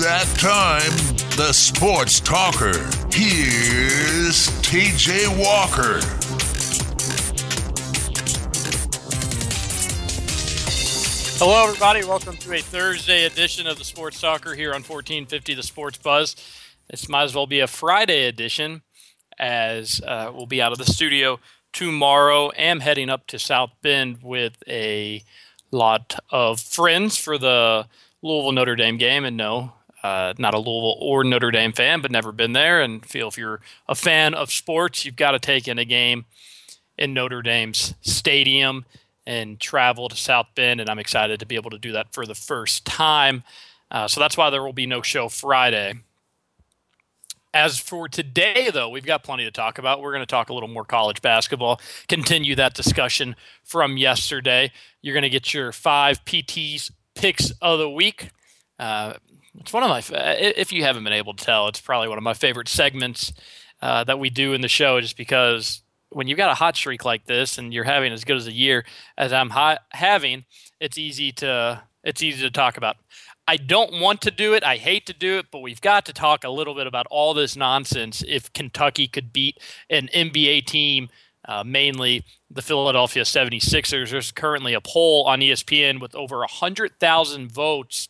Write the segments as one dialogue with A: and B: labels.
A: That time, the sports talker. Here's TJ Walker.
B: Hello, everybody. Welcome to a Thursday edition of the Sports Talker here on 1450 The Sports Buzz. This might as well be a Friday edition, as uh, we'll be out of the studio tomorrow. Am heading up to South Bend with a lot of friends for the Louisville Notre Dame game, and no, uh, not a Louisville or Notre Dame fan, but never been there, and feel if you're a fan of sports, you've got to take in a game in Notre Dame's stadium and travel to South Bend, and I'm excited to be able to do that for the first time. Uh, so that's why there will be no show Friday. As for today, though, we've got plenty to talk about. We're going to talk a little more college basketball, continue that discussion from yesterday. You're going to get your five PTs picks of the week. Uh, it's one of my, if you haven't been able to tell, it's probably one of my favorite segments uh, that we do in the show, just because when you've got a hot streak like this and you're having as good as a year as I'm ha- having, it's easy to it's easy to talk about. I don't want to do it. I hate to do it, but we've got to talk a little bit about all this nonsense. If Kentucky could beat an NBA team, uh, mainly the Philadelphia 76ers, there's currently a poll on ESPN with over 100,000 votes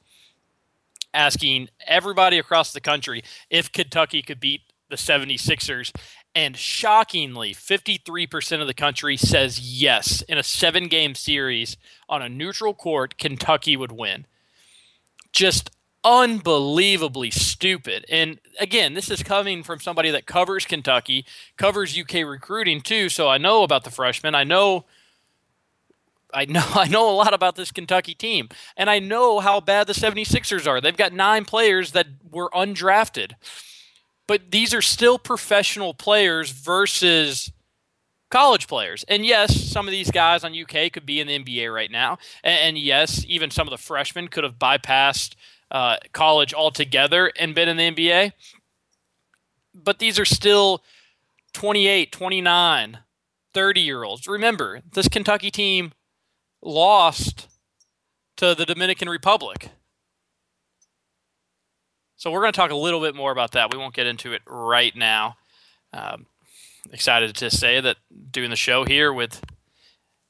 B: asking everybody across the country if Kentucky could beat the 76ers. And shockingly, 53% of the country says yes. In a seven game series on a neutral court, Kentucky would win just unbelievably stupid. And again, this is coming from somebody that covers Kentucky, covers UK recruiting too, so I know about the freshmen. I know I know I know a lot about this Kentucky team. And I know how bad the 76ers are. They've got 9 players that were undrafted. But these are still professional players versus college players. And yes, some of these guys on UK could be in the NBA right now. And, and yes, even some of the freshmen could have bypassed uh, college altogether and been in the NBA. But these are still 28, 29, 30 year olds. Remember, this Kentucky team lost to the Dominican Republic. So we're going to talk a little bit more about that. We won't get into it right now. Um, excited to say that doing the show here with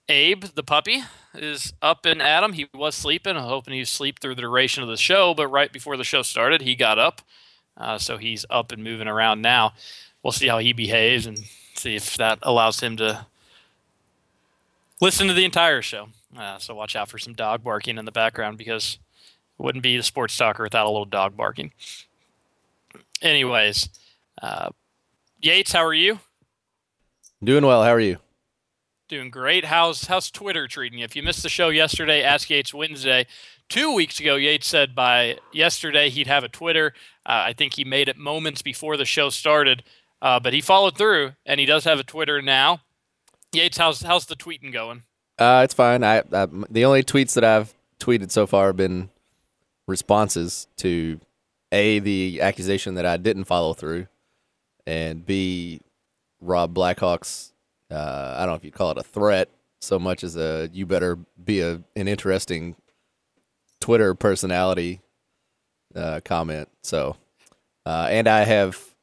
B: Abe, the puppy, is up and at him. He was sleeping. I'm hoping he'd sleep through the duration of the show, but right before the show started, he got up. Uh, so he's up and moving around now. We'll see how he behaves and see if that allows him to listen to the entire show. Uh, so watch out for some dog barking in the background because it wouldn't be the sports talker without a little dog barking. Anyways, uh, Yates, how are you?
C: Doing well. How are you?
B: Doing great. How's how's Twitter treating you? If you missed the show yesterday, Ask Yates Wednesday. Two weeks ago, Yates said by yesterday he'd have a Twitter. Uh, I think he made it moments before the show started, uh, but he followed through, and he does have a Twitter now. Yates, how's how's the tweeting going?
C: Uh, it's fine. I, I the only tweets that I've tweeted so far have been responses to a the accusation that I didn't follow through, and b Rob Blackhawk's uh, I don't know if you'd call it a threat so much as a you better be a an interesting Twitter personality uh, comment. So, uh, and I have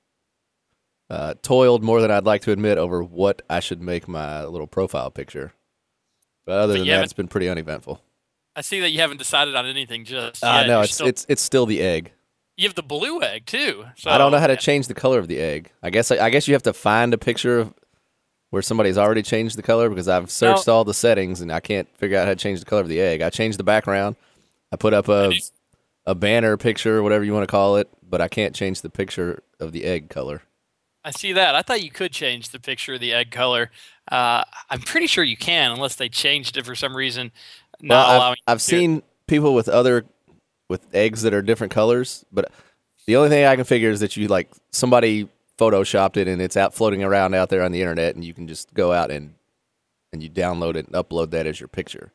C: uh, toiled more than I'd like to admit over what I should make my little profile picture. But other but than that, it's been pretty uneventful.
B: I see that you haven't decided on anything just.
C: Uh, no, it's still... it's it's still the egg.
B: You have the blue egg too. So,
C: I don't know how to change the color of the egg. I guess I, I guess you have to find a picture of where somebody's already changed the color because I've searched no. all the settings and I can't figure out how to change the color of the egg. I changed the background. I put up a a banner picture, whatever you want to call it, but I can't change the picture of the egg color.
B: I see that. I thought you could change the picture of the egg color. Uh, I'm pretty sure you can, unless they changed it for some reason. Not
C: well,
B: allowing.
C: I've, I've seen people with other with eggs that are different colors. But the only thing I can figure is that you like somebody photoshopped it and it's out floating around out there on the internet, and you can just go out and and you download it and upload that as your picture.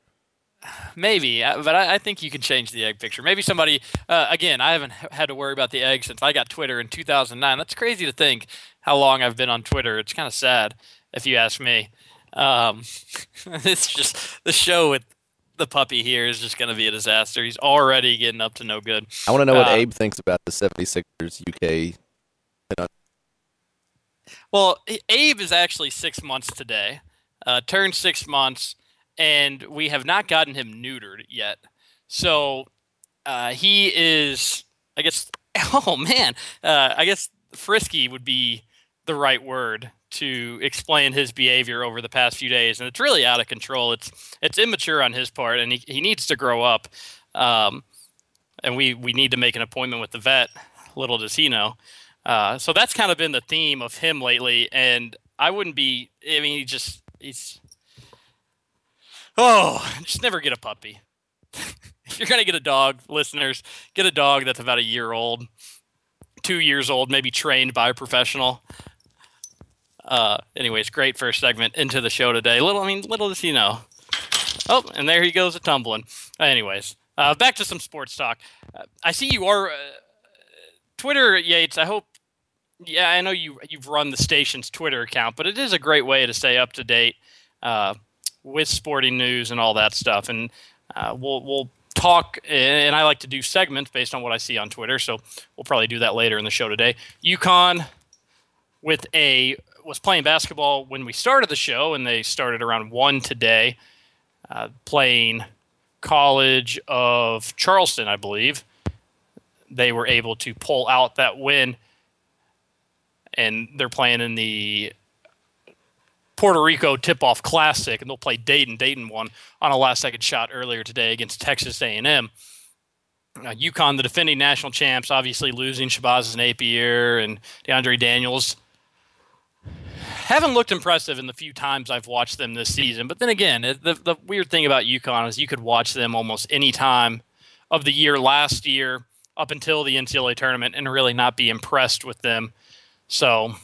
B: Maybe, uh, but I, I, think you can change the egg picture. Maybe somebody, uh, again, I haven't had to worry about the egg since I got Twitter in 2009. That's crazy to think how long I've been on Twitter. It's kind of sad, if you ask me. Um, it's just the show with the puppy here is just going to be a disaster. He's already getting up to no good.
C: I want to know what
B: Uh,
C: Abe thinks about the 76ers UK.
B: Well, Abe is actually six months today, uh, turned six months, and we have not gotten him neutered yet. So uh, he is, I guess, oh man, uh, I guess frisky would be the right word to explain his behavior over the past few days, and it's really out of control. It's it's immature on his part, and he, he needs to grow up. Um, and we we need to make an appointment with the vet. Little does he know. Uh, so that's kind of been the theme of him lately, and I wouldn't be. I mean, he just he's. Oh, just never get a puppy. if you're gonna get a dog, listeners, get a dog that's about a year old, two years old, maybe trained by a professional. Uh, anyways, great first segment into the show today. Little, I mean, little does he know. Oh, and there he goes a tumbling. Anyways, uh, back to some sports talk. Uh, I see you are uh, Twitter, Yates. I hope. Yeah, I know you you've run the station's Twitter account, but it is a great way to stay up to date uh, with sporting news and all that stuff. And uh, we'll we'll talk. And I like to do segments based on what I see on Twitter, so we'll probably do that later in the show today. UConn with a was playing basketball when we started the show, and they started around one today, uh, playing College of Charleston, I believe. They were able to pull out that win, and they're playing in the Puerto Rico Tip-Off Classic, and they'll play Dayton. Dayton won on a last-second shot earlier today against Texas A&M. Uh, UConn, the defending national champs, obviously losing Shabazz and Napier and DeAndre Daniels haven't looked impressive in the few times I've watched them this season. But then again, the the weird thing about UConn is you could watch them almost any time of the year last year up until the NCAA tournament and really not be impressed with them. So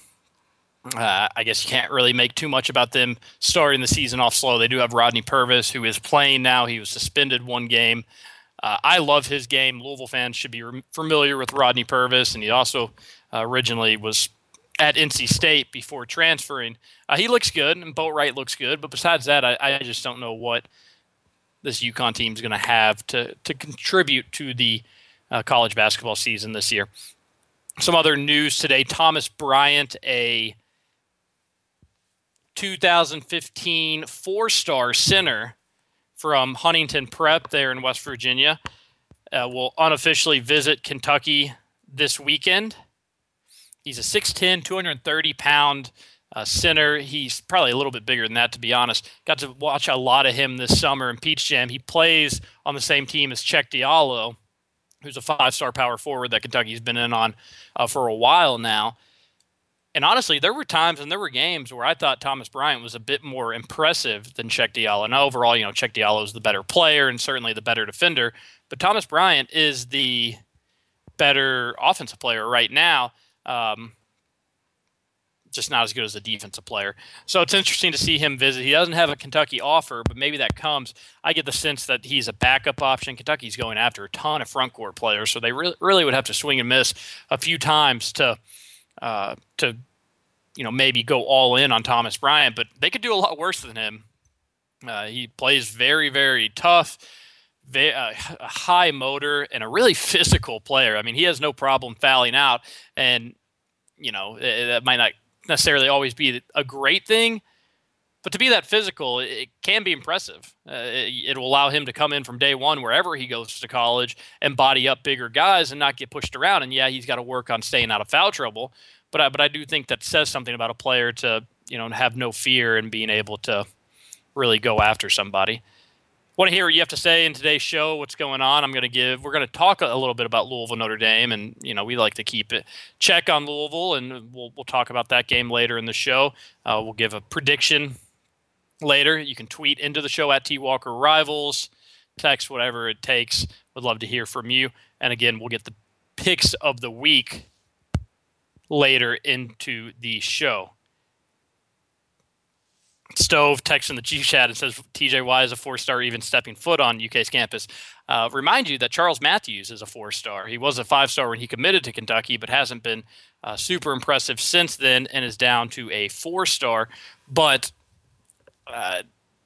B: uh, I guess you can't really make too much about them starting the season off slow. They do have Rodney Purvis, who is playing now. He was suspended one game. Uh, I love his game. Louisville fans should be re- familiar with Rodney Purvis, and he also uh, originally was at NC State before transferring. Uh, he looks good, and Boatright looks good, but besides that, I, I just don't know what this UConn team is going to have to to contribute to the uh, college basketball season this year. Some other news today: Thomas Bryant, a 2015 four-star center from Huntington Prep there in West Virginia, uh, will unofficially visit Kentucky this weekend. He's a 6'10, 230 pound uh, center. He's probably a little bit bigger than that, to be honest. Got to watch a lot of him this summer in Peach Jam. He plays on the same team as Cheick Diallo, who's a five star power forward that Kentucky's been in on uh, for a while now. And honestly, there were times and there were games where I thought Thomas Bryant was a bit more impressive than Cheick Diallo. Now, overall, you know, Cheick Diallo is the better player and certainly the better defender, but Thomas Bryant is the better offensive player right now. Um, just not as good as a defensive player. So it's interesting to see him visit. He doesn't have a Kentucky offer, but maybe that comes. I get the sense that he's a backup option. Kentucky's going after a ton of front court players, so they really, really would have to swing and miss a few times to uh, to you know maybe go all in on Thomas Bryant. But they could do a lot worse than him. Uh, he plays very, very tough. Uh, a high motor and a really physical player. I mean, he has no problem fouling out, and you know it, that might not necessarily always be a great thing, but to be that physical, it can be impressive. Uh, it, it will allow him to come in from day one wherever he goes to college and body up bigger guys and not get pushed around. And yeah, he's got to work on staying out of foul trouble, but I, but I do think that says something about a player to you know have no fear and being able to really go after somebody want to hear what you have to say in today's show what's going on? I'm going to give we're going to talk a little bit about louisville notre dame and you know we like to keep it check on louisville and we'll, we'll talk about that game later in the show. Uh, we'll give a prediction later. You can tweet into the show at t walker rivals text whatever it takes. Would love to hear from you. And again we'll get the picks of the week later into the show Stove texts in the G chat and says TJ TJY is a four star, even stepping foot on UK's campus. Uh, remind you that Charles Matthews is a four star. He was a five star when he committed to Kentucky, but hasn't been uh, super impressive since then and is down to a four star. But uh,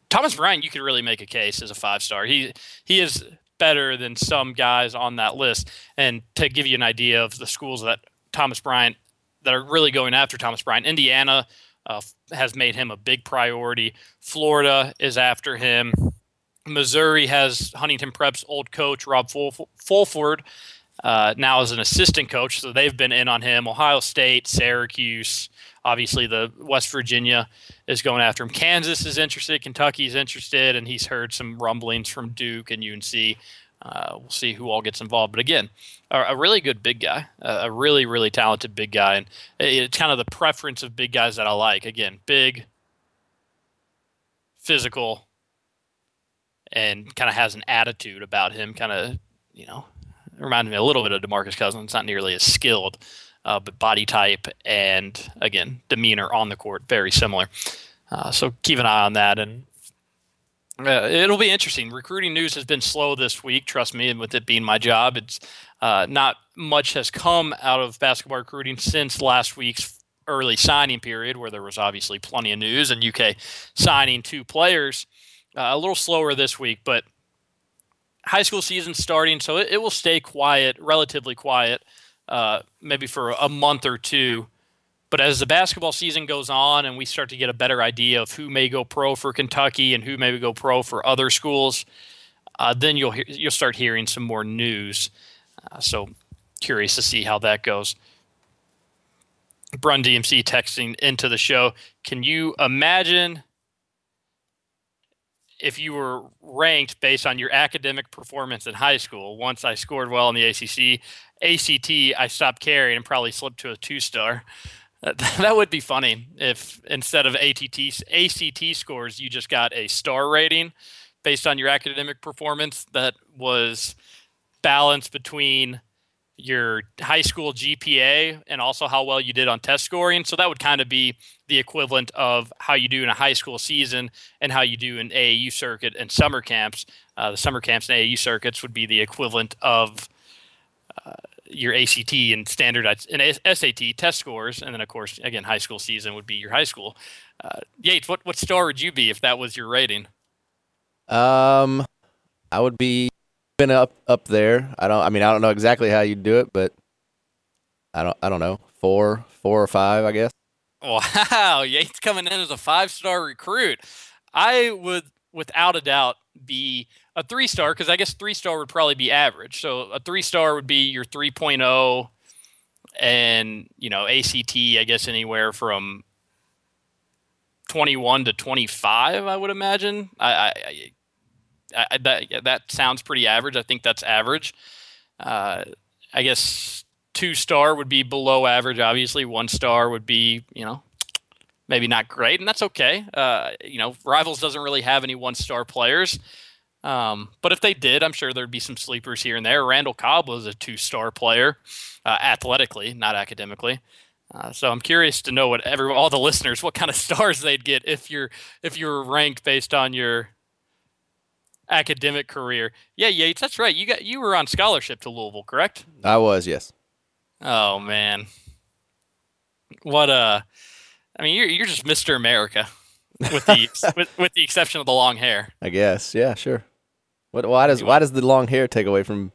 B: Thomas Bryant, you could really make a case as a five star. He he is better than some guys on that list. And to give you an idea of the schools that Thomas Bryant that are really going after Thomas Bryant, Indiana uh, has made him a big priority. Florida is after him. Missouri has Huntington Prep's old coach Rob Fulford uh, now as an assistant coach, so they've been in on him. Ohio State, Syracuse, obviously the West Virginia is going after him. Kansas is interested, Kentucky's interested, and he's heard some rumblings from Duke and UNC. Uh, we'll see who all gets involved. But again, a, really good big guy, a, a, really, really talented big guy. And it's kind of the preference of big guys that I like. Again, big, physical, and kind of has an attitude about him, kind of, you know, reminded me a little bit of DeMarcus Cousins, not nearly as skilled uh, but body type and again demeanor on the court very similar. Uh, so keep an eye on that, and uh, it'll be interesting. Recruiting news has been slow this week. Trust me, and with it being my job, it's uh, not much has come out of basketball recruiting since last week's early signing period, where there was obviously plenty of news and UK signing two players. Uh, a little slower this week, but high school season starting, so it, it will stay quiet, relatively quiet uh, maybe for a month or two. But as the basketball season goes on and we start to get a better idea of who may go pro for Kentucky and who may go pro for other schools, uh, then you'll you'll start hearing some more news. Uh, so curious to see how that goes. Brun DMC texting into the show. Can you imagine if you were ranked based on your academic performance in high school? Once I scored well in the ACC, ACT, I stopped caring and probably slipped to a two star. that would be funny if instead of ATT ACT scores, you just got a star rating based on your academic performance that was balanced between your high school GPA and also how well you did on test scoring. So that would kind of be the equivalent of how you do in a high school season and how you do in AAU circuit and summer camps. Uh, the summer camps and AAU circuits would be the equivalent of uh, your ACT and standard and SAT test scores, and then of course again high school season would be your high school. Uh, Yates, what what star would you be if that was your rating?
C: Um, I would be been up up there. I don't. I mean, I don't know exactly how you'd do it, but I don't. I don't know. Four, four or five, I guess.
B: Wow, Yates coming in as a five star recruit. I would, without a doubt, be a three star because I guess three star would probably be average. So a three star would be your 3.0 and you know ACT I guess anywhere from 21 to 25 I would imagine. I, I, I, that that sounds pretty average. I think that's average. Uh, I guess two star would be below average. Obviously, one star would be you know maybe not great, and that's okay. Uh, you know, Rivals doesn't really have any one star players. Um, but if they did, I'm sure there'd be some sleepers here and there. Randall Cobb was a two star player, uh, athletically, not academically. Uh, so I'm curious to know what every all the listeners what kind of stars they'd get if you're if you're ranked based on your academic career. Yeah, Yates, that's right. You got you were on scholarship to Louisville, correct?
C: I was, yes.
B: Oh man, what a! Uh, I mean, you're you're just Mr. America, with the with, with the exception of the long hair.
C: I guess, yeah, sure. What? Why does why does the long hair take away from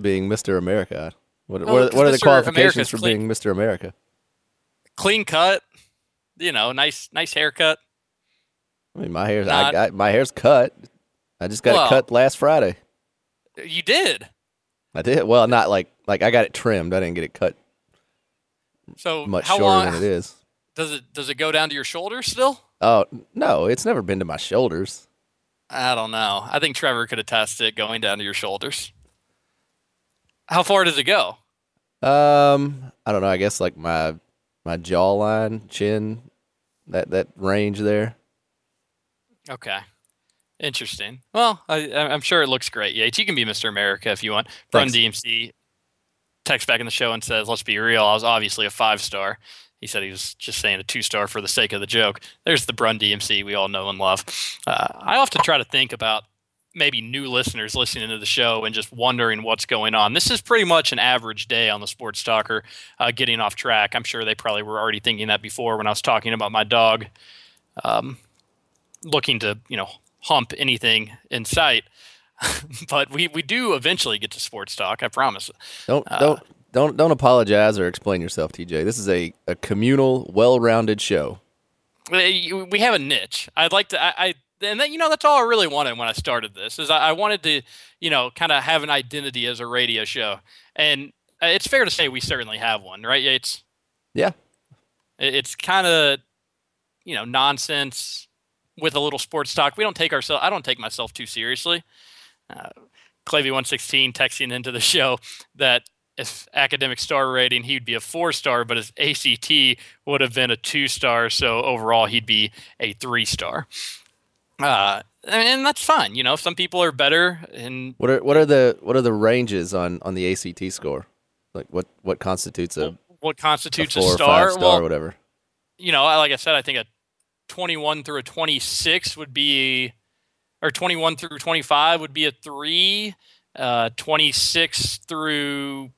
C: being Mr. America? What, what, are, what are the qualifications America's for clean, being Mr. America?
B: Clean cut, you know, nice nice haircut.
C: I mean, my hair's Not, I, I, my hair's cut. I just got well, it cut last Friday.
B: You did.
C: I did. Well, not like like I got it trimmed. I didn't get it cut.
B: So
C: much
B: shorter
C: long, than it is.
B: Does it does it go down to your shoulders still?
C: Oh no, it's never been to my shoulders.
B: I don't know. I think Trevor could attest it going down to your shoulders. How far does it go?
C: Um, I don't know. I guess like my my jawline, chin, that that range there.
B: Okay. Interesting. Well, I, am sure it looks great. Yates, you can be Mr. America if you want. Run DMC text back in the show and says, "Let's be real. I was obviously a five star." He said he was just saying a two star for the sake of the joke. There's the Brun DMC we all know and love. Uh, I often try to think about maybe new listeners listening to the show and just wondering what's going on. This is pretty much an average day on the Sports Talker, uh, getting off track. I'm sure they probably were already thinking that before when I was talking about my dog. Um, looking to you know hump anything in sight. but we, we do eventually get to sports talk. I promise.
C: Don't uh, don't don't don't apologize or explain yourself, TJ. This is a, a communal, well-rounded show.
B: We have a niche. I'd like to. I, I and that you know that's all I really wanted when I started this is I, I wanted to you know kind of have an identity as a radio show, and uh, it's fair to say we certainly have one, right, Yates?
C: Yeah.
B: It's kind of you know nonsense with a little sports talk. We don't take ourselves. I don't take myself too seriously. Uh, Clavy one sixteen texting into the show that if academic star rating he'd be a four star, but his ACT would have been a two star. So overall he'd be a three star. Uh, and that's fine. You know, some people are better. And
C: what are what are the what are the ranges on on the ACT score? Like what what constitutes a
B: what constitutes a, a star?
C: star
B: well,
C: or whatever.
B: You know, like I said, I think a 21 through a 26 would be, or 21 through 25 would be a three. Uh, 26 through,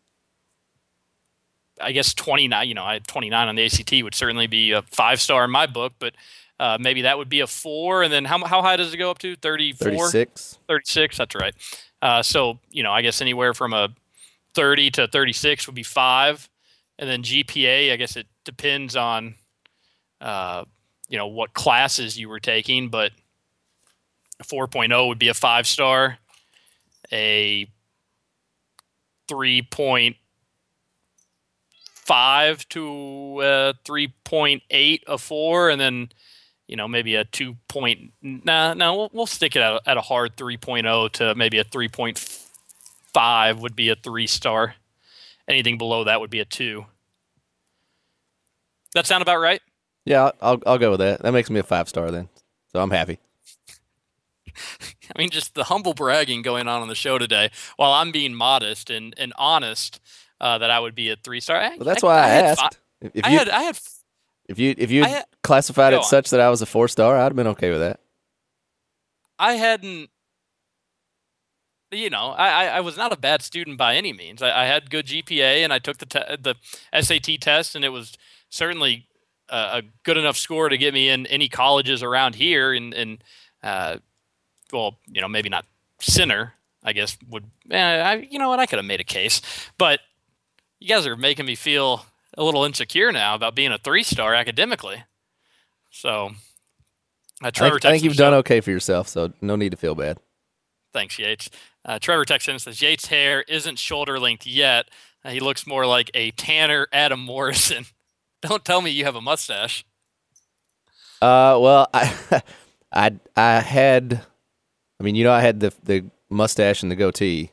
B: I guess 29. You know, I 29 on the ACT would certainly be a five star in my book, but uh, maybe that would be a four. And then how how high does it go up to? 34?
C: 36.
B: 36. That's right. Uh, so you know, I guess anywhere from a 30 to 36 would be five, and then GPA. I guess it depends on. Uh, you know what classes you were taking, but a 4.0 would be a five star, a 3.5 to a 3.8 a four, and then you know maybe a 2. Point, nah, nah, we'll, we'll stick it at at a hard 3.0 to maybe a 3.5 would be a three star. Anything below that would be a two. That sound about right?
C: Yeah, I'll I'll go with that. That makes me a five star then. So I'm happy.
B: I mean, just the humble bragging going on on the show today, while I'm being modest and, and honest uh, that I would be a three star.
C: Well, that's I, why I, I asked.
B: if you, I had, I had,
C: if you if you had, classified it on. such that I was a four star, I'd have been okay with that.
B: I hadn't. You know, I, I was not a bad student by any means. I, I had good GPA, and I took the te- the SAT test, and it was certainly a good enough score to get me in any colleges around here, and and uh, well, you know, maybe not center. I guess would eh, I, you know what I could have made a case, but you guys are making me feel a little insecure now about being a three star academically. So,
C: uh, Trevor, I think, I think you've done okay for yourself, so no need to feel bad.
B: Thanks, Yates. Uh, Trevor Texan says Yates' hair isn't shoulder length yet. Uh, he looks more like a Tanner Adam Morrison. Don't tell me you have a mustache.
C: Uh, well, I, I, I had, I mean, you know, I had the the mustache and the goatee,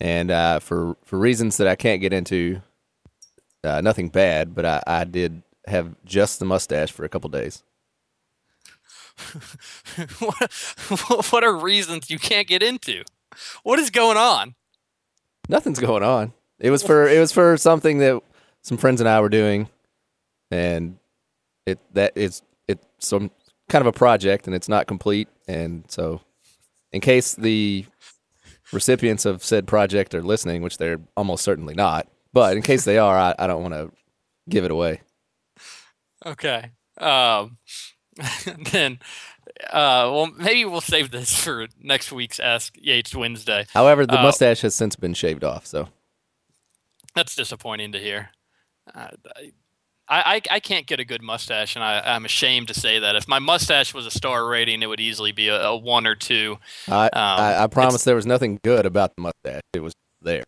C: and uh, for for reasons that I can't get into, uh, nothing bad, but I, I did have just the mustache for a couple days.
B: what, what are reasons you can't get into? What is going on?
C: Nothing's going on. It was for it was for something that some friends and I were doing and it that is it's some kind of a project and it's not complete. And so in case the recipients of said project are listening which they're almost certainly not but in case they are i, I don't want to give it away.
B: Okay um, then uh, well maybe we'll save this for next week's ask yates wednesday.
C: However the uh, mustache has since been shaved off so.
B: That's disappointing to hear. Uh, I, I, I can't get a good mustache, and I, I'm ashamed to say that. If my mustache was a star rating, it would easily be a, a one or two.
C: I, um, I, I promise there was nothing good about the mustache. It was there.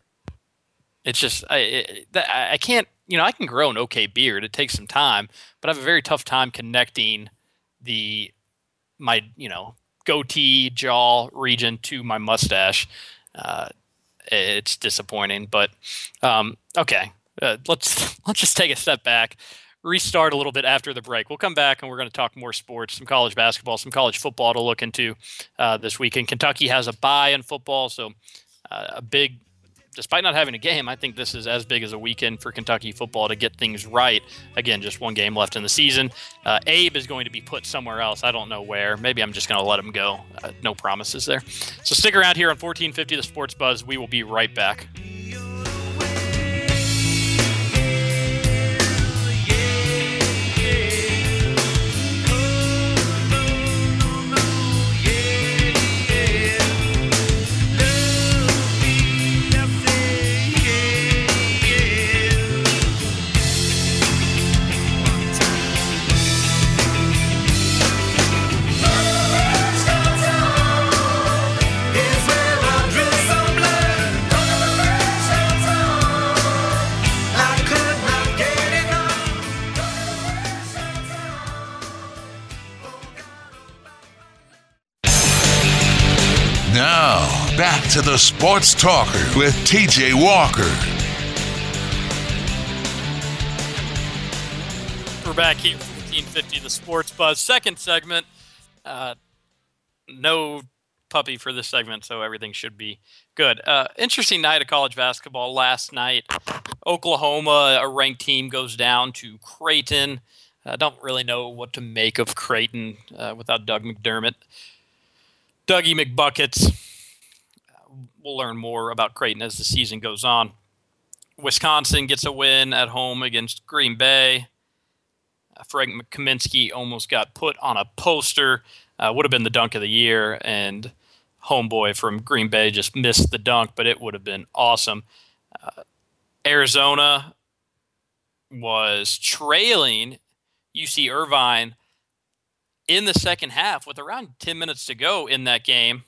B: It's just I it, I can't you know I can grow an okay beard. It takes some time, but I have a very tough time connecting the my you know goatee jaw region to my mustache. Uh, it's disappointing, but um, okay uh, let's let's just take a step back, restart a little bit after the break. We'll come back and we're going to talk more sports, some college basketball, some college football to look into uh, this weekend. Kentucky has a bye in football, so uh, a big. Despite not having a game, I think this is as big as a weekend for Kentucky football to get things right. Again, just one game left in the season. Uh, Abe is going to be put somewhere else. I don't know where. Maybe I'm just going to let him go. Uh, no promises there. So stick around here on 1450 The Sports Buzz. We will be right back.
A: To the Sports Talker with TJ Walker.
B: We're back here, 1550, The Sports Buzz, second segment. Uh, no puppy for this segment, so everything should be good. Uh, interesting night of college basketball last night. Oklahoma, a ranked team, goes down to Creighton. I don't really know what to make of Creighton uh, without Doug McDermott. Dougie McBuckets. We'll learn more about Creighton as the season goes on. Wisconsin gets a win at home against Green Bay. Uh, Frank Kaminsky almost got put on a poster. Uh, would have been the dunk of the year, and homeboy from Green Bay just missed the dunk, but it would have been awesome. Uh, Arizona was trailing UC Irvine in the second half with around 10 minutes to go in that game.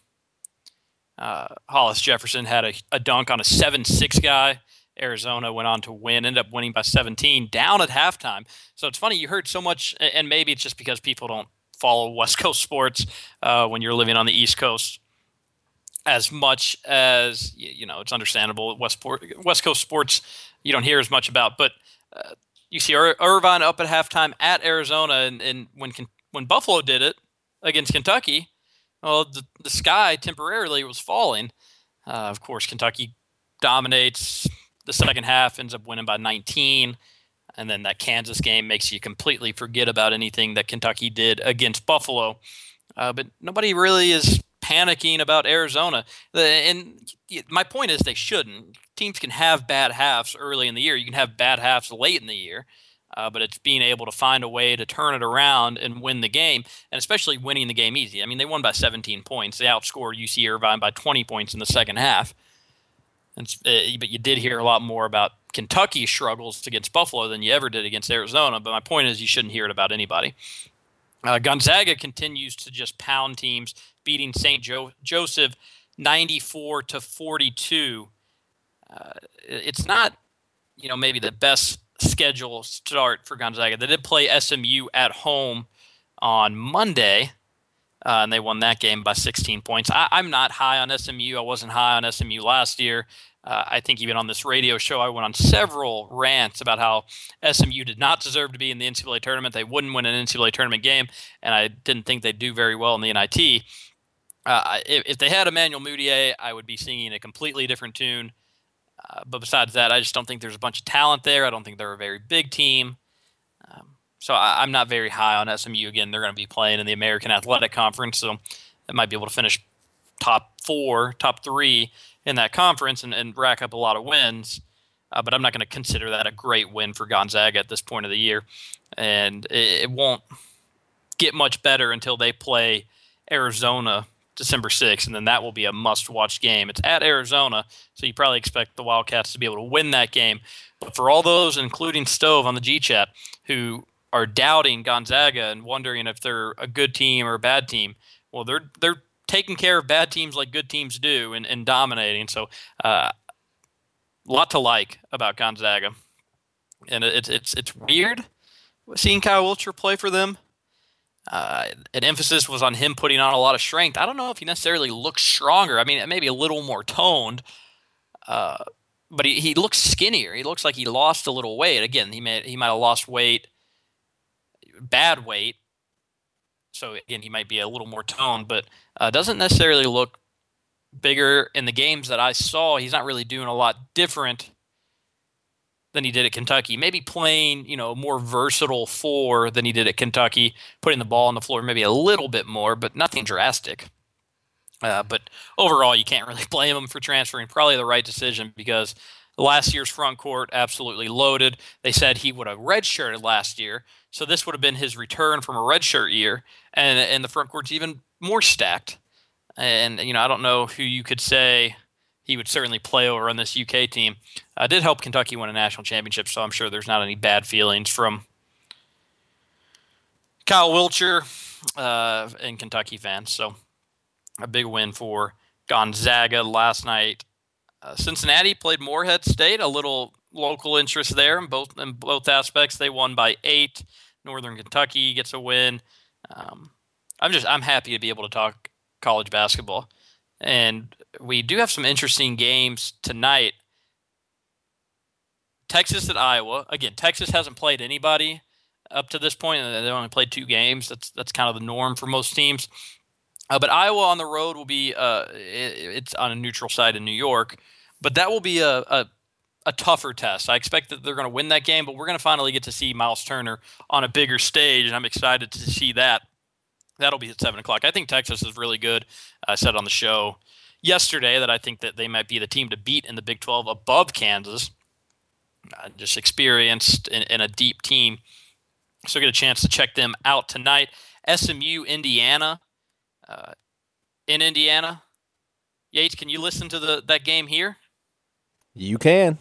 B: Uh, Hollis Jefferson had a, a dunk on a 7 6 guy. Arizona went on to win, ended up winning by 17 down at halftime. So it's funny, you heard so much, and maybe it's just because people don't follow West Coast sports uh, when you're living on the East Coast as much as you know it's understandable west west coast sports you don't hear as much about but uh, you see Ir- irvine up at halftime at arizona and, and when when buffalo did it against kentucky well the, the sky temporarily was falling uh, of course kentucky dominates the second half ends up winning by 19 and then that kansas game makes you completely forget about anything that kentucky did against buffalo uh, but nobody really is panicking about Arizona. And my point is they shouldn't. Teams can have bad halves early in the year. You can have bad halves late in the year. Uh, but it's being able to find a way to turn it around and win the game, and especially winning the game easy. I mean, they won by 17 points. They outscored UC Irvine by 20 points in the second half. Uh, but you did hear a lot more about Kentucky struggles against Buffalo than you ever did against Arizona. But my point is, you shouldn't hear it about anybody. Uh, Gonzaga continues to just pound teams beating St. Jo- Joseph 94 to 42. Uh, it's not, you know, maybe the best schedule start for Gonzaga. They did play SMU at home on Monday, uh, and they won that game by 16 points. I, am not high on SMU. I wasn't high on SMU last year. Uh, I think even on this radio show, I went on several rants about how SMU did not deserve to be in the NCAA tournament. They wouldn't win an NCAA tournament game, and I didn't think they'd do very well in the NIT. Uh, if, if, they had Emmanuel Mudiay, I would be singing a completely different tune. Uh, but besides that, I just don't think there's a bunch of talent there. I don't think they're a very big team. Um, so I, am not very high on SMU. Again, they're going to be playing in the American Athletic Conference, so they might be able to finish top four, top three in that conference and, and rack up a lot of wins. Uh, but I'm not going to consider that a great win for Gonzaga at this point of the year. And it, it won't get much better until they play Arizona December 6th, and then that will be a must watch game. It's at Arizona, so you probably expect the Wildcats to be able to win that game. But for all those, including Stove on the G Chat, who are doubting Gonzaga and wondering if they're a good team or a bad team, well, they're they're taking care of bad teams like good teams do and, and dominating. So, uh, a lot to like about Gonzaga, and it's it's it's weird seeing Kyle Wiltjer play for them uh, an emphasis was on him putting on a lot of strength. I don't know if he necessarily looks stronger. I mean, maybe a little more toned, uh, but he, he looks skinnier. He looks like he lost a little weight. Again, he may he might have lost weight, bad weight. So again, he might be a little more toned, but uh, doesn't necessarily look bigger in the games that I saw. He's not really doing a lot different than he did at Kentucky. Maybe playing, you know, more versatile four than he did at Kentucky, putting the ball on the floor maybe a little bit more, but nothing drastic. Uh, but overall, you can't really blame him for transferring. Probably the right decision because last year's front court absolutely loaded. They said he would have redshirted last year, so this would have been his return from a redshirt year, and and the front court's even more stacked. And you know, I don't know who you could say he would certainly play over on this UK team. Uh, did help Kentucky win a national championship, so I'm sure there's not any bad feelings from Kyle Wiltjer uh, and Kentucky fans. So a big win for Gonzaga last night. Uh, Cincinnati played Morehead State, a little local interest there in both in both aspects. They won by eight. Northern Kentucky gets a win. Um, I'm just I'm happy to be able to talk college basketball, and we do have some interesting games tonight. Texas at Iowa. Again, Texas hasn't played anybody up to this point. They only played two games. That's that's kind of the norm for most teams. Uh, but Iowa on the road will be uh, it, it's on a neutral side in New York, but that will be a, a, a tougher test. I expect that they're going to win that game, but we're going to finally get to see Miles Turner on a bigger stage, and I'm excited to see that. That'll be at seven o'clock. I think Texas is really good. I said on the show yesterday that I think that they might be the team to beat in the Big 12 above Kansas. Uh, just experienced in, a deep team. So get a chance to check them out tonight. SMU, Indiana. Uh, in Indiana. Yates, can you listen to the that game here?
C: You can.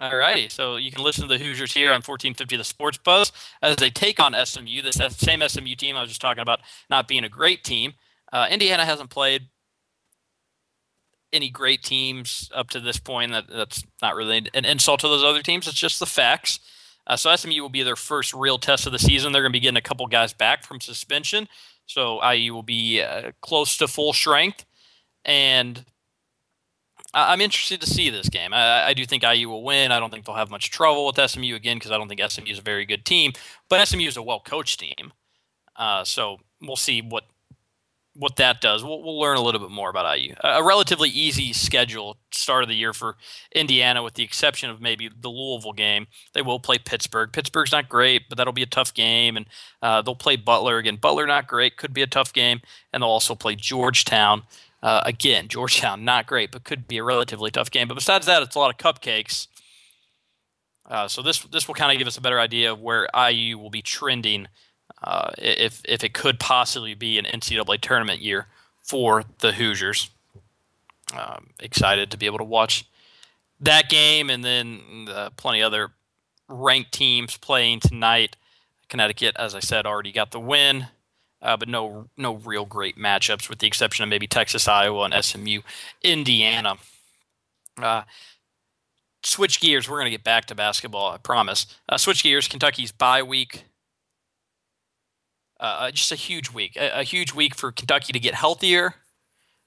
B: All righty. So you can listen to the Hoosiers here on 1450 The Sports Buzz as they take on SMU, this same SMU team I was just talking about not being a great team. Uh, Indiana hasn't played any great teams up to this point. That that's not really an insult to those other teams. It's just the facts. Uh, so SMU will be their first real test of the season. They're going to be getting a couple guys back from suspension, so IU will be uh, close to full strength. And I'm interested to see this game. I, I, do think IU will win. I don't think they'll have much trouble with SMU again because I don't think SMU is a very good team. But SMU is a well coached team, uh, so we'll see what what that does. We'll, we'll learn a little bit more about IU. A, a relatively easy schedule start of the year for Indiana, with the exception of maybe the Louisville game. They will play Pittsburgh. Pittsburgh's not great, but that'll be a tough game. And uh, they'll play Butler again. Butler not great, could be a tough game. And they'll also play Georgetown. Uh, again, Georgetown not great, but could be a relatively tough game. But besides that, it's a lot of cupcakes. Uh, so this this will kind of give us a better idea of where IU will be trending uh, if if it could possibly be an NCAA tournament year for the Hoosiers. Um, excited to be able to watch that game, and then uh, plenty other ranked teams playing tonight. Connecticut, as I said, already got the win, uh, but no no real great matchups, with the exception of maybe Texas, Iowa, and SMU, Indiana. Uh, switch gears. We're going to get back to basketball, I promise. Uh, switch gears. Kentucky's bye week uh, just a huge week, a, a, huge week for Kentucky to get healthier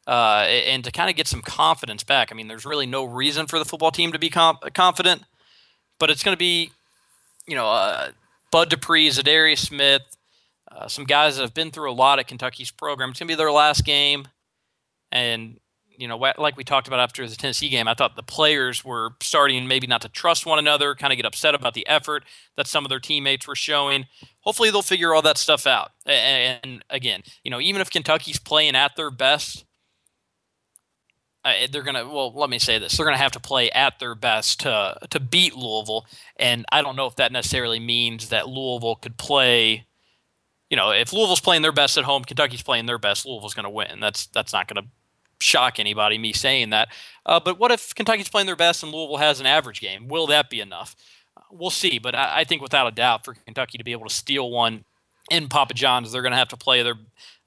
B: uh, and to kind of get some confidence back. I mean, there's really no reason for the football team to be comp- confident, but it's going to be, you know, uh, Bud Dupree, Za'Darius Smith, uh, some guys that have been through a lot at Kentucky's program. It's going to be their last game, and you know, like we talked about after the Tennessee game, I thought the players were starting maybe not to trust one another, kind of get upset about the effort that some of their teammates were showing. Hopefully, they'll figure all that stuff out. And again, you know, even if Kentucky's playing at their best, they're gonna. Well, let me say this: they're gonna have to play at their best to to beat Louisville. And I don't know if that necessarily means that Louisville could play. You know, if Louisville's playing their best at home, Kentucky's playing their best. Louisville's going to win. That's that's not going to shock anybody me saying that. Uh, but what if Kentucky's playing their best and Louisville has an average game? Will that be enough? Uh, we'll see. But I, I, think without a doubt, for Kentucky to be able to steal one in Papa John's, they're going to have to play their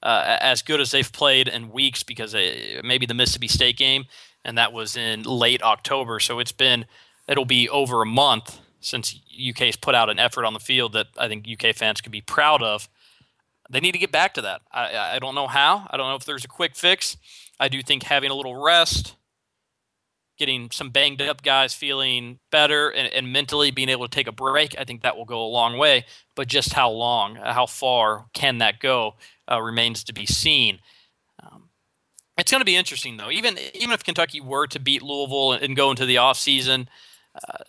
B: uh, as good as they've played in weeks because uh, maybe the Mississippi State game, and that was in late October. So it's been it'll be over a month since UK's put out an effort on the field that I think UK fans could be proud of. They need to get back to that. I, I don't know how. I don't know if there's a quick fix. I do think having a little rest, getting some banged up guys feeling better, and, and, mentally being able to take a break, I think that will go a long way. But just how long, how far can that go, uh, remains to be seen. Um, it's going to be interesting, though. Even even if Kentucky were to beat Louisville and, go into the offseason uh,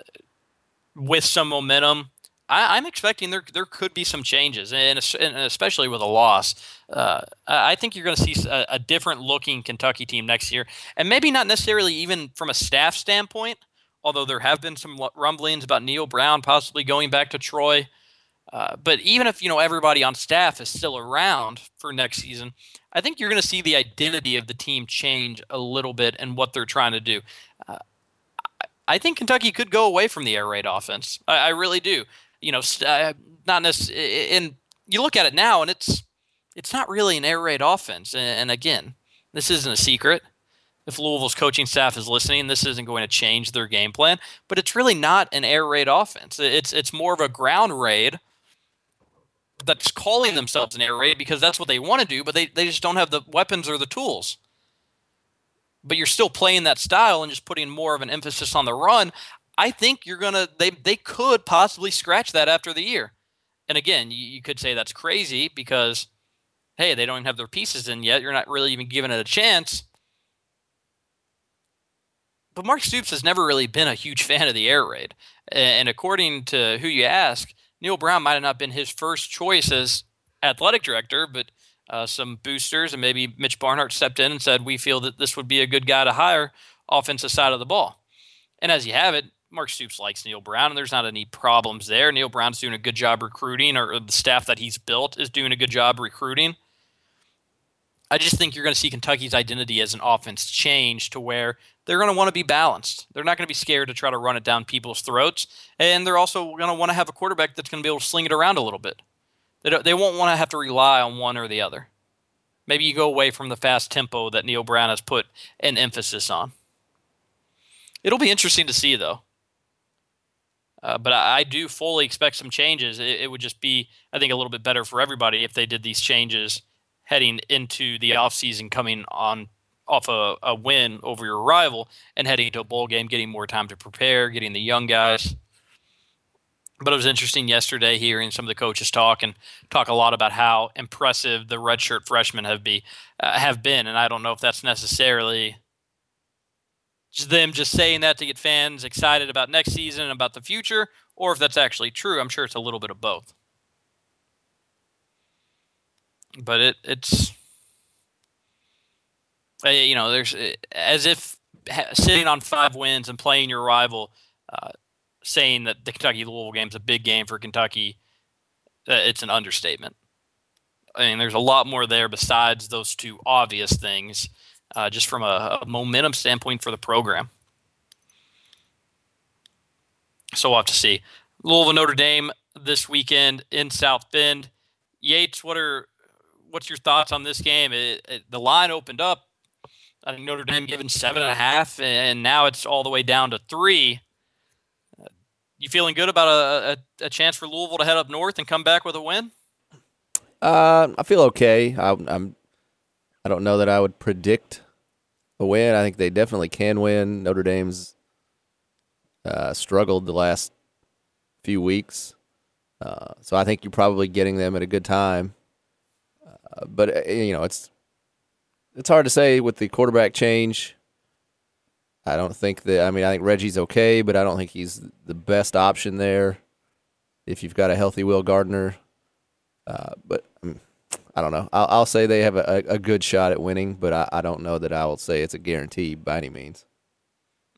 B: with some momentum, I, am expecting there there could be some changes, and, and especially with a loss. Uh, I think you're going to see a, a, different looking Kentucky team next year, and maybe not necessarily even from a staff standpoint. Although there have been some rumblings about Neal Brown possibly going back to Troy, uh, but even if you know everybody on staff is still around for next season, I think you're going to see the identity of the team change a little bit and what they're trying to do. Uh, I think Kentucky could go away from the air raid offense. I, I really do you know, uh, not necessarily. And you look at it now, and it's it's not really an air raid offense. And, again, this isn't a secret. If Louisville's coaching staff is listening, this isn't going to change their game plan. But it's really not an air raid offense. It's it's more of a ground raid that's calling themselves an air raid because that's what they want to do, but they, they just don't have the weapons or the tools. but you're still playing that style and just putting more of an emphasis on the run, I think you're gonna they they could possibly scratch that after the year. And again, you, you could say that's crazy because hey, they don't even have their pieces in yet. You're not really even giving it a chance. But Mark Stoops has never really been a huge fan of the air raid. And according to who you ask, Neal Brown might have not been his first choice as athletic director, but uh, some boosters and maybe Mitch Barnhart stepped in and said, We feel that this would be a good guy to hire offensive side of the ball. And as you have it, Mark Stoops likes Neal Brown, and there's not any problems there. Neal Brown's doing a good job recruiting, or the staff that he's built is doing a good job recruiting. I just think you're going to see Kentucky's identity as an offense change to where they're going to want to be balanced. They're not going to be scared to try to run it down people's throats, and they're also going to want to have a quarterback that's going to be able to sling it around a little bit. They, they won't want to have to rely on one or the other. Maybe you go away from the fast tempo that Neal Brown has put an emphasis on. It'll be interesting to see, though. Uh, but I, I, do fully expect some changes. It, it, would just be, I think, a little bit better for everybody if they did these changes heading into the offseason, coming on off a, a win over your rival and heading into a bowl game, getting more time to prepare, getting the young guys. But it was interesting yesterday hearing some of the coaches talk and talk a lot about how impressive the redshirt freshmen have be uh, have been, and I don't know if that's necessarily them just saying that to get fans excited about next season and about the future, or if that's actually true. I'm sure it's a little bit of both. But it it's uh, you know there's uh, as if sitting on five wins and playing your rival, uh, saying that the Kentucky Louisville game is a big game for Kentucky, uh, it's an understatement. I mean, there's a lot more there besides those two obvious things uh, just from a, a, momentum standpoint for the program. So we'll have to see. Louisville Notre Dame this weekend in South Bend. Yates, what are what's your thoughts on this game? It, it, the line opened up. I think Notre Dame given seven and a half, and now it's all the way down to three. You feeling good about a, a, a chance for Louisville to head up north and come back with a win?
C: Uh, I feel okay. I, I'm I don't know that I would predict a win. I think they definitely can win. Notre Dame's uh, struggled the last few weeks, uh, so I think you're probably getting them at a good time. Uh, but uh, you know, it's it's hard to say with the quarterback change. I don't think that. I mean, I think Reggie's okay, but I don't think he's the best option there. If you've got a healthy Will Gardner, uh, but um, I don't know. I'll, I'll say they have a, a, good shot at winning, but I, I, don't know that I will say it's a guarantee by any means.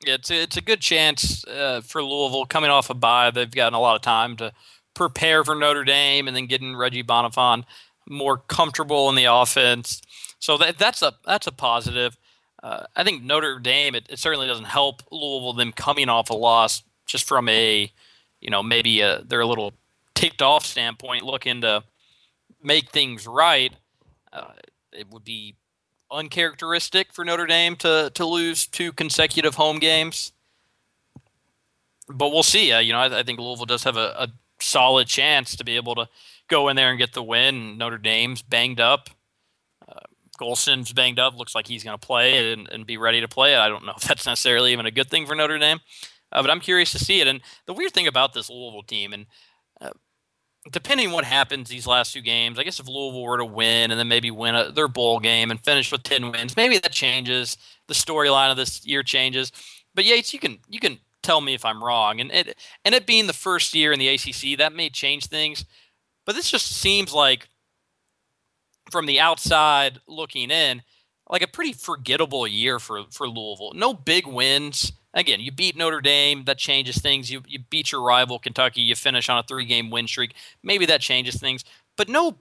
B: Yeah, it's a, it's a good chance uh, for Louisville coming off a bye. They've gotten a lot of time to prepare for Notre Dame and then getting Reggie Bonnafon more comfortable in the offense. So that, that's a that's a positive. Uh, I think Notre Dame it, it, certainly doesn't help Louisville them coming off a loss just from a you know maybe a, they're a little ticked off standpoint looking to make things right, uh, it would be uncharacteristic for Notre Dame to to lose two consecutive home games. But we'll see. Uh, you know, I, I, think Louisville does have a, a, solid chance to be able to go in there and get the win. Notre Dame's banged up. Uh, Golson's banged up. Looks like he's going to play and, and, be ready to play. I don't know if that's necessarily even a good thing for Notre Dame, uh, but I'm curious to see it. And the weird thing about this Louisville team, and depending what happens these last two games, I guess if Louisville were to win and then maybe win a, their bowl game and finish with ten wins, maybe that changes the storyline of this year changes. But Yates, you can you can tell me if I'm wrong, and it and it being the first year in the ACC, that may change things. But this just seems like, from the outside looking in, like a pretty forgettable year for for Louisville. No big wins again, you beat Notre Dame, that changes things. You you beat your rival Kentucky, you finish on a three game win streak. Maybe that changes things, but no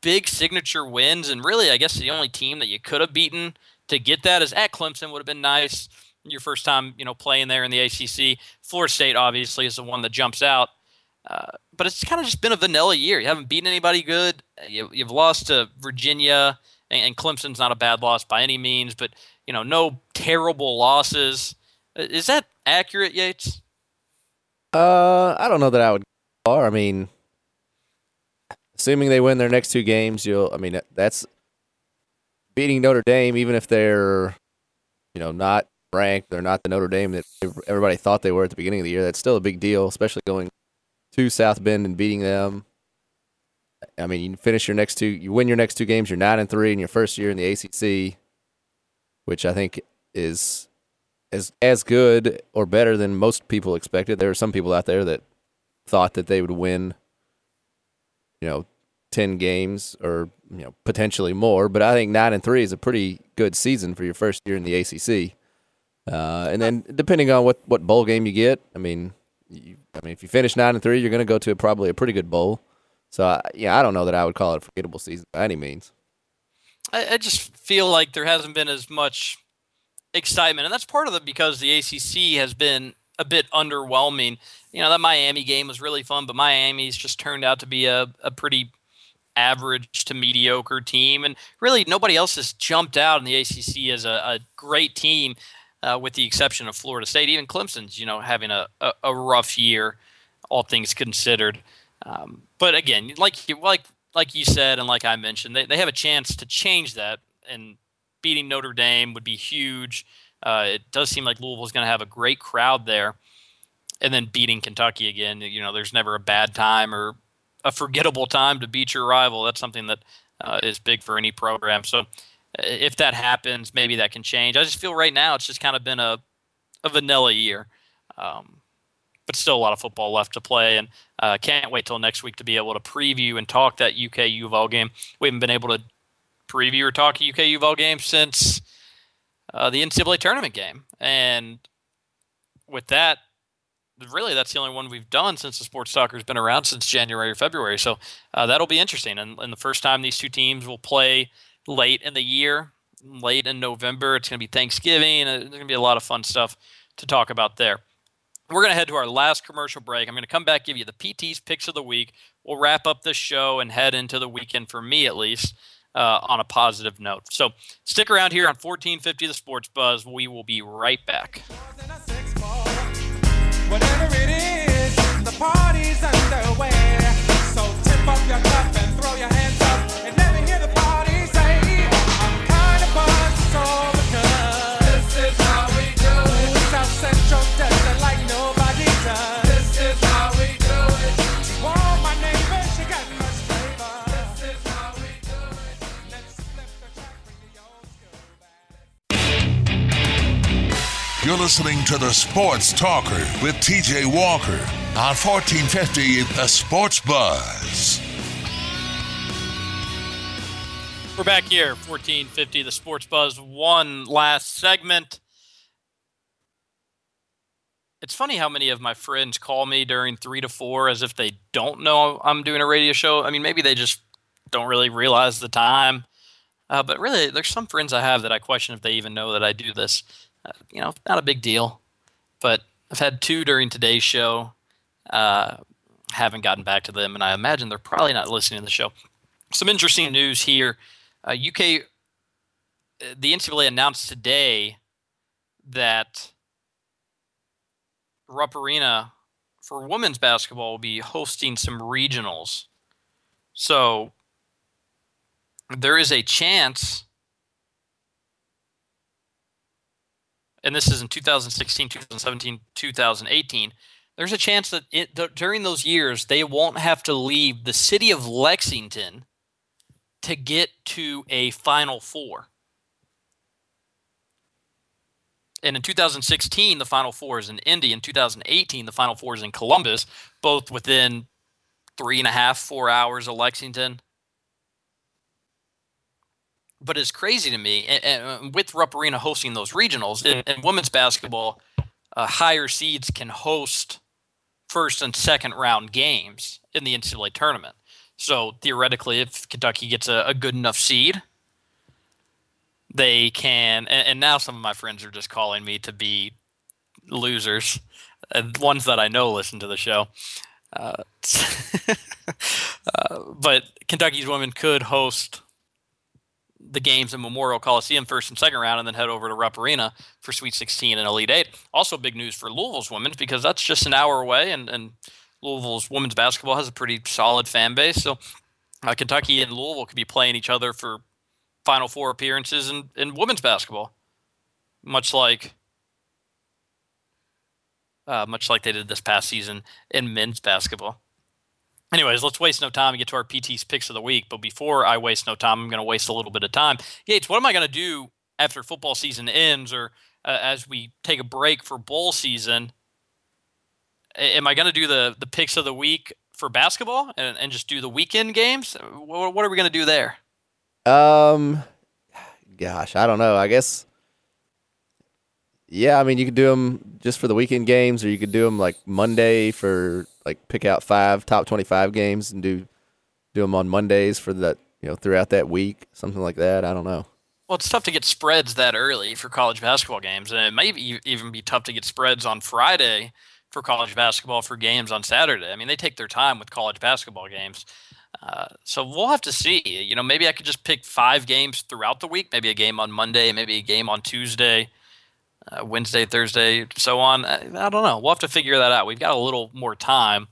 B: big signature wins. And really, I guess the only team that you could have beaten to get that is at Clemson would have been nice. Your first time, you know, playing there in the ACC. Florida State obviously is the one that jumps out. Uh, but it's kind of just been a vanilla year. You haven't beaten anybody good. You, have lost to Virginia, and, and Clemson's not a bad loss by any means, but you know, no terrible losses. Is that accurate, Yates?
C: Uh, I don't know that I would. Far. I mean, assuming they win their next two games, you'll. I mean, that's beating Notre Dame, even if they're, you you know, not ranked. They're not the Notre Dame that everybody thought they were at the beginning of the year. That's still a big deal, especially going to South Bend and beating them. I mean, you finish your next two, you win your next two games. You're nine and three in your first year in the ACC, which I think is as as good or better than most people expected. There are some people out there that thought that they would win, you know, ten games or you know potentially more. But I think nine and three is a pretty good season for your first year in the ACC. Uh, and then depending on what, what bowl game you get, I mean, you, I mean, if you finish nine and three, you're going to go to a, probably a pretty good bowl. So I, yeah, I don't know that I would call it a forgettable season by any means.
B: I, I just feel like there hasn't been as much excitement, and that's part of it because the ACC has been a bit underwhelming. You know, that Miami game was really fun, but Miami's just turned out to be a, a pretty average to mediocre team, and really nobody else has jumped out in the ACC as a, a great team uh, with the exception of Florida State. Even Clemson's, you know, having a, a, a rough year, all things considered. Um, but again, like you, like like you said, and like I mentioned, they, they have a chance to change that, and beating Notre Dame would be huge. Uh, it does seem like Louisville's going to have a great crowd there, and then beating Kentucky again. You know, there's never a bad time or a forgettable time to beat your rival. That's something that uh, is big for any program. So if that happens, maybe that can change. I just feel right now it's just kind of been a a vanilla year, um, but still a lot of football left to play, and uh, can't wait till next week to be able to preview and talk that UK U of L game. We haven't been able to preview or talk UK U of game since uh, the NCAA tournament game, and with that, really that's the only one we've done since the sports talker has been around since January or February. So uh, that'll be interesting, and, and the first time these two teams will play late in the year, late in November. It's going to be Thanksgiving. And there's going to be a lot of fun stuff to talk about there. We're going to head to our last commercial break. I'm going to come back, give you the PT's picks of the week. We'll wrap up the show and head into the weekend, for me at least, uh, on a positive note. So stick around here on 1450 The Sports Buzz. We will be right back.
A: Listening to the Sports Talker with TJ Walker on 1450 The Sports Buzz.
B: We're back here, 1450 The Sports Buzz. One last segment. It's funny how many of my friends call me during three to four as if they don't know I'm doing a radio show. I mean, maybe they just don't really realize the time. Uh, but really, there's some friends I have that I question if they even know that I do this. Uh, you know, not a big deal. But I've had two during today's show. Uh, haven't gotten back to them, and I imagine they're probably not listening to the show. Some interesting news here. Uh, UK, uh, the NCAA announced today that Rupp Arena for women's basketball will be hosting some regionals. So there is a chance and this is in 2016, 2017, 2018, there's a chance that it, th- during those years they won't have to leave the city of Lexington to get to a Final Four. And in 2016, the Final Four is in Indy. In 2018, the Final Four is in Columbus, both within three and a half, four hours of Lexington but it's crazy to me. And, and with Rupp Arena hosting those regionals, and, and women's basketball, uh, higher seeds can host first and second round games in the NCAA tournament. So theoretically, if Kentucky gets a, a good enough seed, they can. And, and, now some of my friends are just calling me to be losers, uh, ones that I know listen to the show. Uh, uh, but Kentucky's women could host the games in Memorial Coliseum first and second round, and then head over to Rupp Arena for Sweet 16 and Elite Eight. Also, big news for Louisville's women's because that's just an hour away, and, and Louisville's women's basketball has a pretty solid fan base. So uh, Kentucky and Louisville could be playing each other for Final Four appearances in, in women's basketball. much like uh, much like they did this past season in men's basketball. Anyways, let's waste no time and get to our PT's picks of the week. But before I waste no time, I'm going to waste a little bit of time. Yates, what am I going to do after football season ends or uh, as we take a break for bowl season? Am I going to do the the picks of the week for basketball and, and just do the weekend games? What, what are we going to do there?
C: Um, gosh, I don't know. I guess. Yeah, I mean, you could do them just for the weekend games, or you could do them like Monday for like pick out five top twenty-five games and do do them on Mondays for that you know throughout that week, something like that. I don't know.
B: Well, it's tough to get spreads that early for college basketball games, and it may even be tough to get spreads on Friday for college basketball for games on Saturday. I mean, they take their time with college basketball games. Uh, so we'll have to see. You know, maybe I could just pick five games throughout the week. Maybe a game on Monday, maybe a game on Tuesday, uh, Wednesday, Thursday, so on. I, I, don't know. We'll have to figure that out. We've got a little more time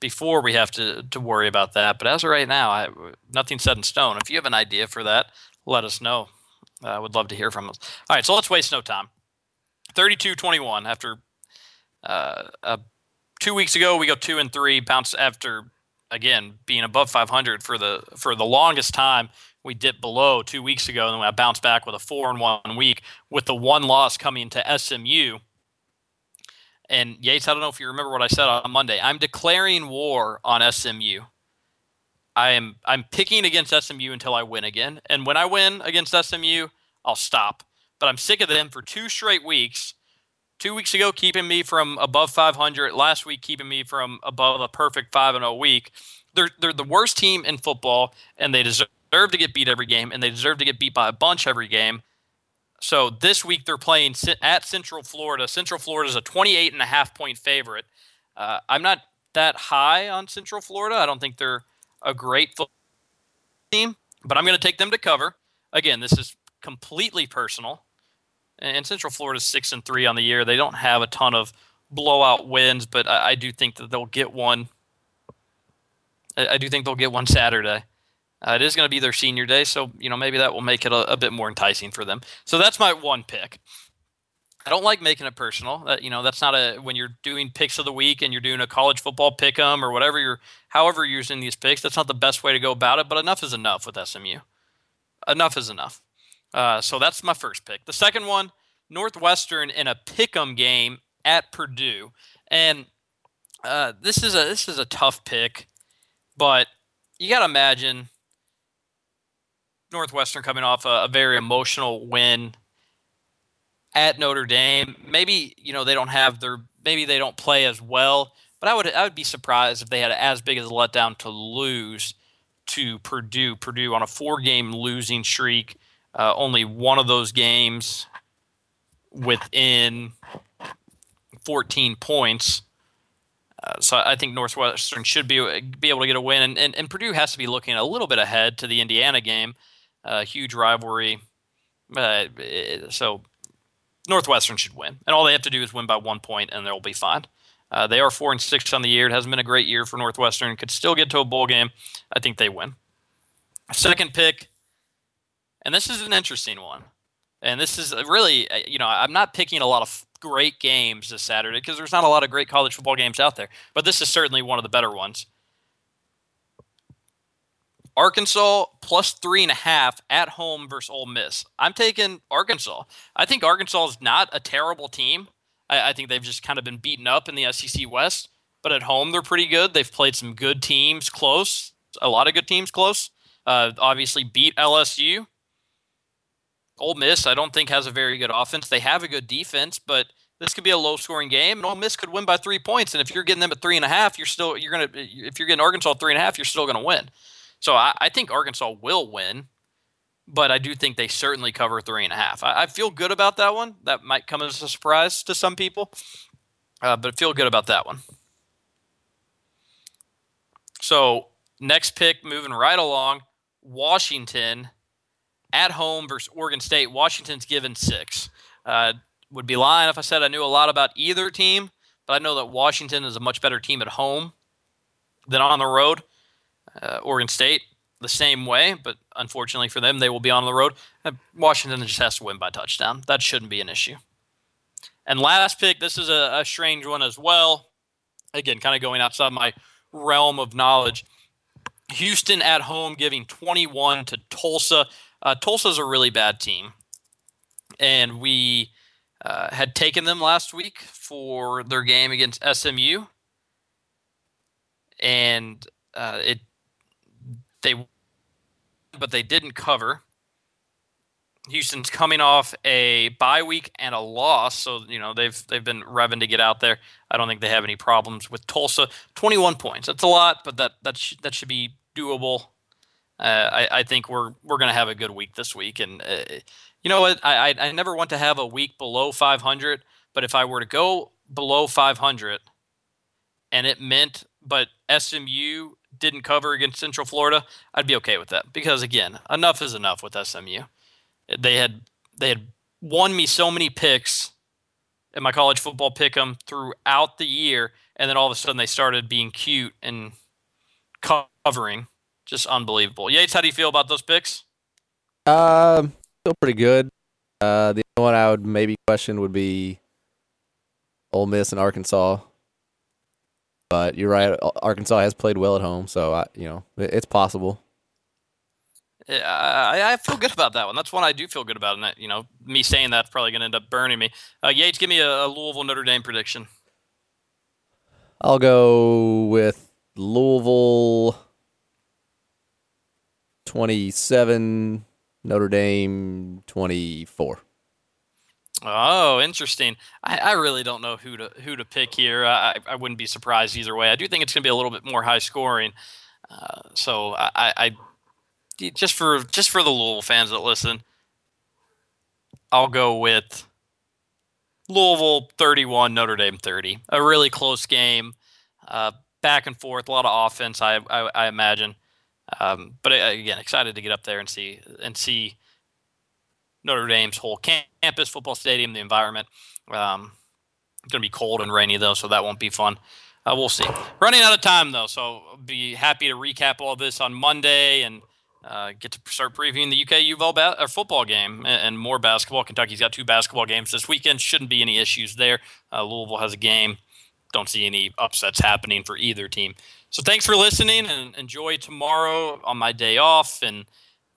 B: before we have to to worry about that. But as of right now, I, nothing's set in stone. If you have an idea for that, let us know. I uh, would love to hear from us. All right, so let's waste no time. 32-21 after uh, uh, two weeks ago we go two and three, bounce after again being above 500 for the for the longest time. We dipped below two weeks ago, and then I bounced back with a four and one week, with the one loss coming to SMU. And Yates, I don't know if you remember what I said on Monday. I'm declaring war on SMU. I am I'm picking against SMU until I win again, and when I win against SMU, I'll stop. But I'm sick of them for two straight weeks two weeks ago keeping me from above 500 last week keeping me from above a perfect 5 and 0 week they're they're the worst team in football and they deserve to get beat every game and they deserve to get beat by a bunch every game so this week they're playing at central florida central florida is a 28 and a half point favorite uh, i'm not that high on central florida i don't think they're a great football team but i'm going to take them to cover again this is completely personal and Central Florida's six and three on the year. They don't have a ton of blowout wins, but I, I do think that they'll get one. I, I do think they'll get one Saturday. Uh, it is going to be their senior day, so you know maybe that will make it a, a, bit more enticing for them. So that's my one pick. I don't like making it personal. That you know that's not a when you're doing picks of the week and you're doing a college football pick 'em or whatever you're however you're using these picks. That's not the best way to go about it. But enough is enough with SMU. Enough is enough. Uh, so that's my first pick. The second one, Northwestern in a pick'em game at Purdue, and uh, this is a this is a tough pick, but you got to imagine Northwestern coming off a, a, very emotional win at Notre Dame. Maybe you know they don't have their maybe they don't play as well, but I would I would be surprised if they had as big as a letdown to lose to Purdue. Purdue on a four game losing streak uh, only one of those games within 14 points. Uh, so I think Northwestern should be be able to get a win, and, and, and Purdue has to be looking a little bit ahead to the Indiana game, uh, huge rivalry. Uh, so Northwestern should win, and all they have to do is win by one point, and they'll be fine. Uh, they are four and six on the year. It hasn't been a great year for Northwestern. Could still get to a bowl game. I think they win. Second pick, and this is an interesting one. And this is really, uh, you know, I'm not picking a lot of great games this Saturday because there's not a lot of great college football games out there. But this is certainly one of the better ones. Arkansas plus three and a half at home versus Ole Miss. I'm taking Arkansas. I think Arkansas is not a terrible team. I, I, think they've just kind of been beaten up in the SEC West, but at home they're pretty good. They've played some good teams close, a lot of good teams close. Uh, obviously beat LSU. Ole Miss, I don't think has a very good offense. They have a good defense, but this could be a low scoring game, and Ole Miss could win by three points. And if you're getting them at three and a half, you're still you're gonna if you're getting Arkansas three and a half, you're still gonna win. So I, I think Arkansas will win, but I do think they certainly cover three and a half. I, I feel good about that one. That might come as a surprise to some people, uh, but I feel good about that one. So next pick, moving right along, Washington at home versus Oregon State. Washington's given six. Uh, would be lying if I said I knew a lot about either team, but I know that Washington is a much better team at home than on the road. Uh, Oregon State the same way, but unfortunately for them, they will be on the road. Washington just has to win by touchdown. That shouldn't be an issue. And last pick, this is a, a strange one as well. Again, kind of going outside my realm of knowledge. Houston at home giving 21 to Tulsa. Uh, Tulsa's a really bad team. And we uh, had taken them last week for their game against SMU. And uh, it they but they didn't cover. Houston's coming off a bye week and a loss, so you know they've they've been revving to get out there. I don't think they have any problems with Tulsa. Twenty one points. That's a lot, but that that sh- that should be doable. Uh, I, I think we're we're gonna have a good week this week, and uh, you know what? I, I I never want to have a week below five hundred, but if I were to go below five hundred, and it meant but SMU didn't cover against Central Florida, I'd be okay with that because again, enough is enough with SMU. They had they had won me so many picks in my college football pick 'em throughout the year, and then all of a sudden they started being cute and covering. Just unbelievable. Yates, how do you feel about those picks?
C: Uh, feel pretty good. Uh, the only one I would maybe question would be Ole Miss and Arkansas. But you're right. Arkansas has played well at home, so I, you know it's possible.
B: I, I feel good about that one. That's one I do feel good about. And that, you know, me saying that's probably going to end up burning me. Uh, Yates, give me a, a Louisville Notre Dame prediction.
C: I'll go with Louisville 27, Notre Dame 24.
B: Oh, interesting. I, I really don't know who to who to pick here. I, I wouldn't be surprised either way. I do think it's going to be a little bit more high scoring. Uh, so I, I just for just for the Louisville fans that listen, I'll go with Louisville 31, Notre Dame 30. A really close game, uh, back and forth, a lot of offense. I I, I imagine, um, but uh, again, excited to get up there and see and see Notre Dame's whole campus, football stadium, the environment. Um, it's going to be cold and rainy though, so that won't be fun. Uh, we'll see. Running out of time though, so I'll be happy to recap all this on Monday and uh, get to start previewing the UK UVL ba- or football game and, and, more basketball. Kentucky's got two basketball games this weekend. Shouldn't be any issues there. Uh, Louisville has a game. Don't see any upsets happening for either team. So thanks for listening and enjoy tomorrow on my day off. And